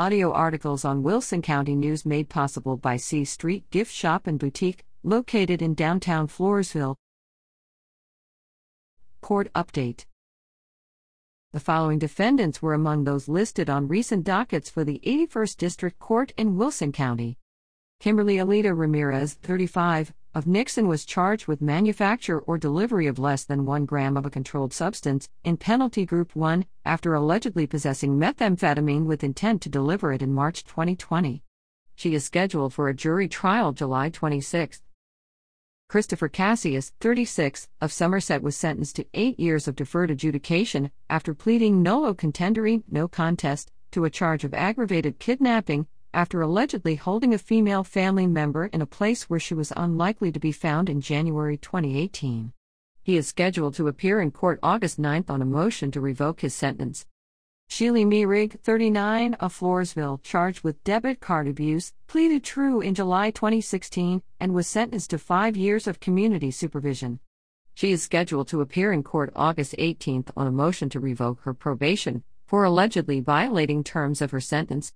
Audio articles on Wilson County News made possible by C Street Gift Shop and Boutique, located in downtown Floresville. Court update The following defendants were among those listed on recent dockets for the 81st District Court in Wilson County. Kimberly Alita Ramirez, 35, of Nixon was charged with manufacture or delivery of less than 1 gram of a controlled substance in Penalty Group 1 after allegedly possessing methamphetamine with intent to deliver it in March 2020. She is scheduled for a jury trial July 26. Christopher Cassius, 36, of Somerset was sentenced to eight years of deferred adjudication after pleading nolo contendere, no contest, to a charge of aggravated kidnapping after allegedly holding a female family member in a place where she was unlikely to be found in January 2018. He is scheduled to appear in court August 9 on a motion to revoke his sentence. Sheely Meerig, 39, of Floresville, charged with debit card abuse, pleaded true in July 2016 and was sentenced to five years of community supervision. She is scheduled to appear in court August 18 on a motion to revoke her probation for allegedly violating terms of her sentence.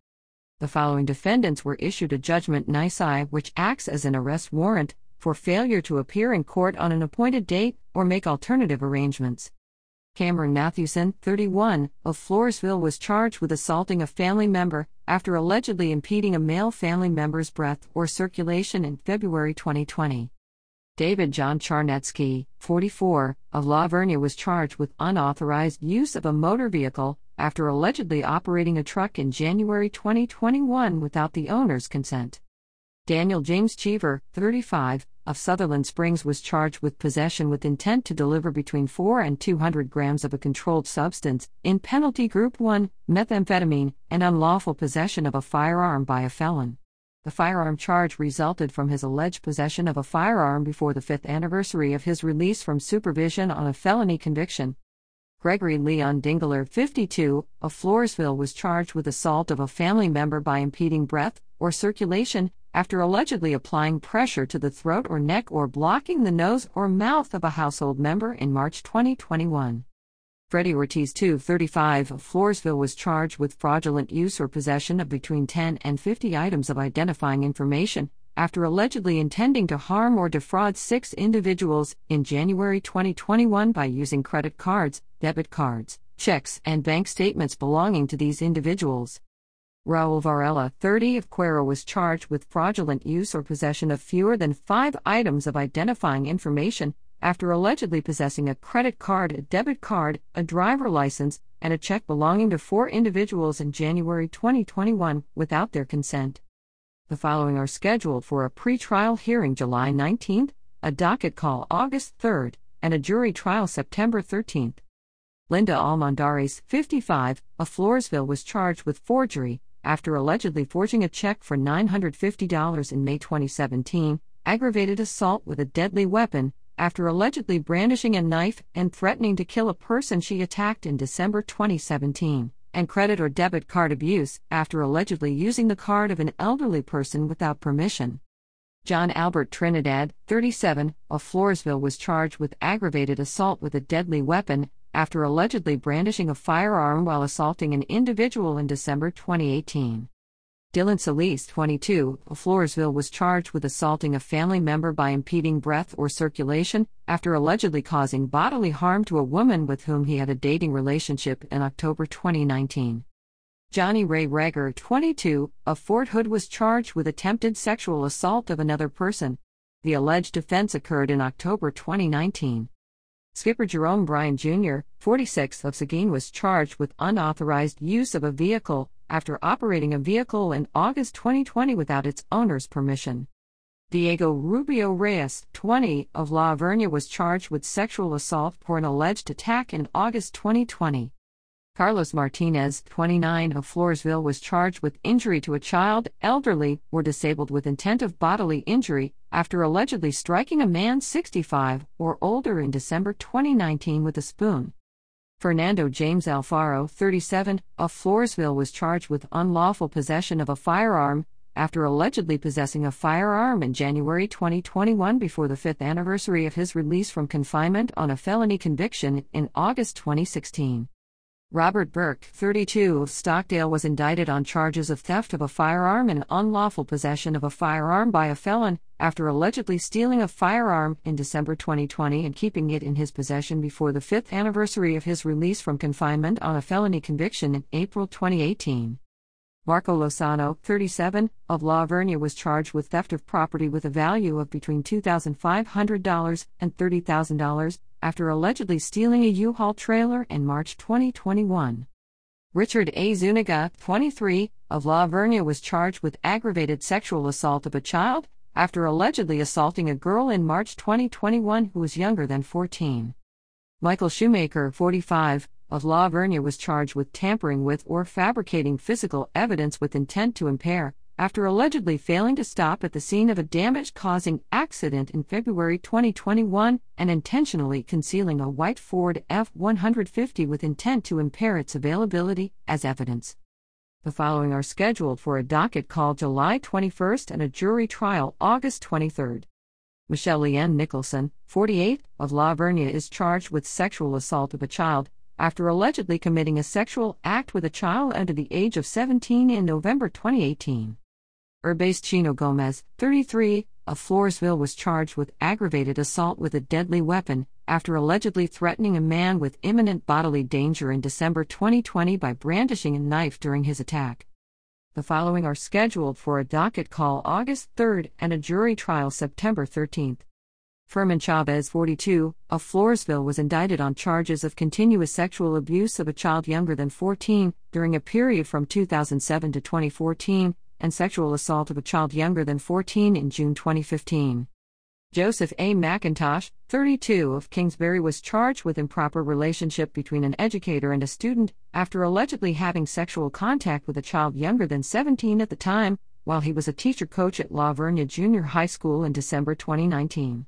The following defendants were issued a judgment nisi which acts as an arrest warrant for failure to appear in court on an appointed date or make alternative arrangements. Cameron Mathewson, 31, of Floresville was charged with assaulting a family member after allegedly impeding a male family member's breath or circulation in February 2020. David John Charnetsky, 44, of La Vernia was charged with unauthorized use of a motor vehicle after allegedly operating a truck in January 2021 without the owner's consent. Daniel James Cheever, 35, of Sutherland Springs was charged with possession with intent to deliver between 4 and 200 grams of a controlled substance in Penalty Group 1, methamphetamine, and unlawful possession of a firearm by a felon. The firearm charge resulted from his alleged possession of a firearm before the fifth anniversary of his release from supervision on a felony conviction. Gregory Leon Dingler, 52, of Floresville was charged with assault of a family member by impeding breath or circulation after allegedly applying pressure to the throat or neck or blocking the nose or mouth of a household member in March 2021. Freddie Ortiz, 2, 35, of Floresville was charged with fraudulent use or possession of between 10 and 50 items of identifying information after allegedly intending to harm or defraud six individuals in January 2021 by using credit cards, debit cards, checks, and bank statements belonging to these individuals. Raul Varela, 30 of Cuero was charged with fraudulent use or possession of fewer than five items of identifying information after allegedly possessing a credit card, a debit card, a driver license, and a check belonging to four individuals in January 2021 without their consent. The following are scheduled for a pretrial hearing July 19th, a docket call August 3rd, and a jury trial September 13th. Linda Almondares, 55, of Floresville was charged with forgery after allegedly forging a check for $950 in May 2017, aggravated assault with a deadly weapon, after allegedly brandishing a knife and threatening to kill a person she attacked in December 2017, and credit or debit card abuse after allegedly using the card of an elderly person without permission. John Albert Trinidad, 37, of Floresville was charged with aggravated assault with a deadly weapon after allegedly brandishing a firearm while assaulting an individual in December 2018. Dylan Solis, 22, of Floresville was charged with assaulting a family member by impeding breath or circulation after allegedly causing bodily harm to a woman with whom he had a dating relationship in October 2019. Johnny Ray Rager, 22, of Fort Hood was charged with attempted sexual assault of another person. The alleged offense occurred in October 2019. Skipper Jerome Bryan Jr., 46, of Seguin was charged with unauthorized use of a vehicle after operating a vehicle in August 2020 without its owner's permission. Diego Rubio Reyes, 20, of La Vernia was charged with sexual assault for an alleged attack in August 2020. Carlos Martinez, 29, of Floresville was charged with injury to a child, elderly, or disabled with intent of bodily injury after allegedly striking a man 65 or older in December 2019 with a spoon. Fernando James Alfaro, 37, of Floresville was charged with unlawful possession of a firearm after allegedly possessing a firearm in January 2021 before the fifth anniversary of his release from confinement on a felony conviction in August 2016. Robert Burke, 32, of Stockdale was indicted on charges of theft of a firearm and unlawful possession of a firearm by a felon after allegedly stealing a firearm in December 2020 and keeping it in his possession before the fifth anniversary of his release from confinement on a felony conviction in April 2018. Marco Lozano, 37, of La Vernia was charged with theft of property with a value of between $2,500 and $30,000 after allegedly stealing a U-Haul trailer in March 2021. Richard A. Zuniga, 23, of La Vernia was charged with aggravated sexual assault of a child after allegedly assaulting a girl in March 2021 who was younger than 14. Michael Shoemaker, 45, of La Vernia was charged with tampering with or fabricating physical evidence with intent to impair, after allegedly failing to stop at the scene of a damage causing accident in February 2021 and intentionally concealing a white Ford F 150 with intent to impair its availability as evidence. The following are scheduled for a docket call July 21st and a jury trial August 23rd. Michelle Leanne Nicholson, 48, of La Vernia is charged with sexual assault of a child after allegedly committing a sexual act with a child under the age of 17 in November 2018. Urbase Chino Gomez, 33, of Floresville was charged with aggravated assault with a deadly weapon after allegedly threatening a man with imminent bodily danger in December 2020 by brandishing a knife during his attack. The following are scheduled for a docket call August 3 and a jury trial September 13. Furman Chavez, 42, of Floresville was indicted on charges of continuous sexual abuse of a child younger than 14 during a period from 2007 to 2014 and sexual assault of a child younger than 14 in June 2015. Joseph A. McIntosh, 32, of Kingsbury was charged with improper relationship between an educator and a student after allegedly having sexual contact with a child younger than 17 at the time, while he was a teacher coach at La Vernia Junior High School in December 2019.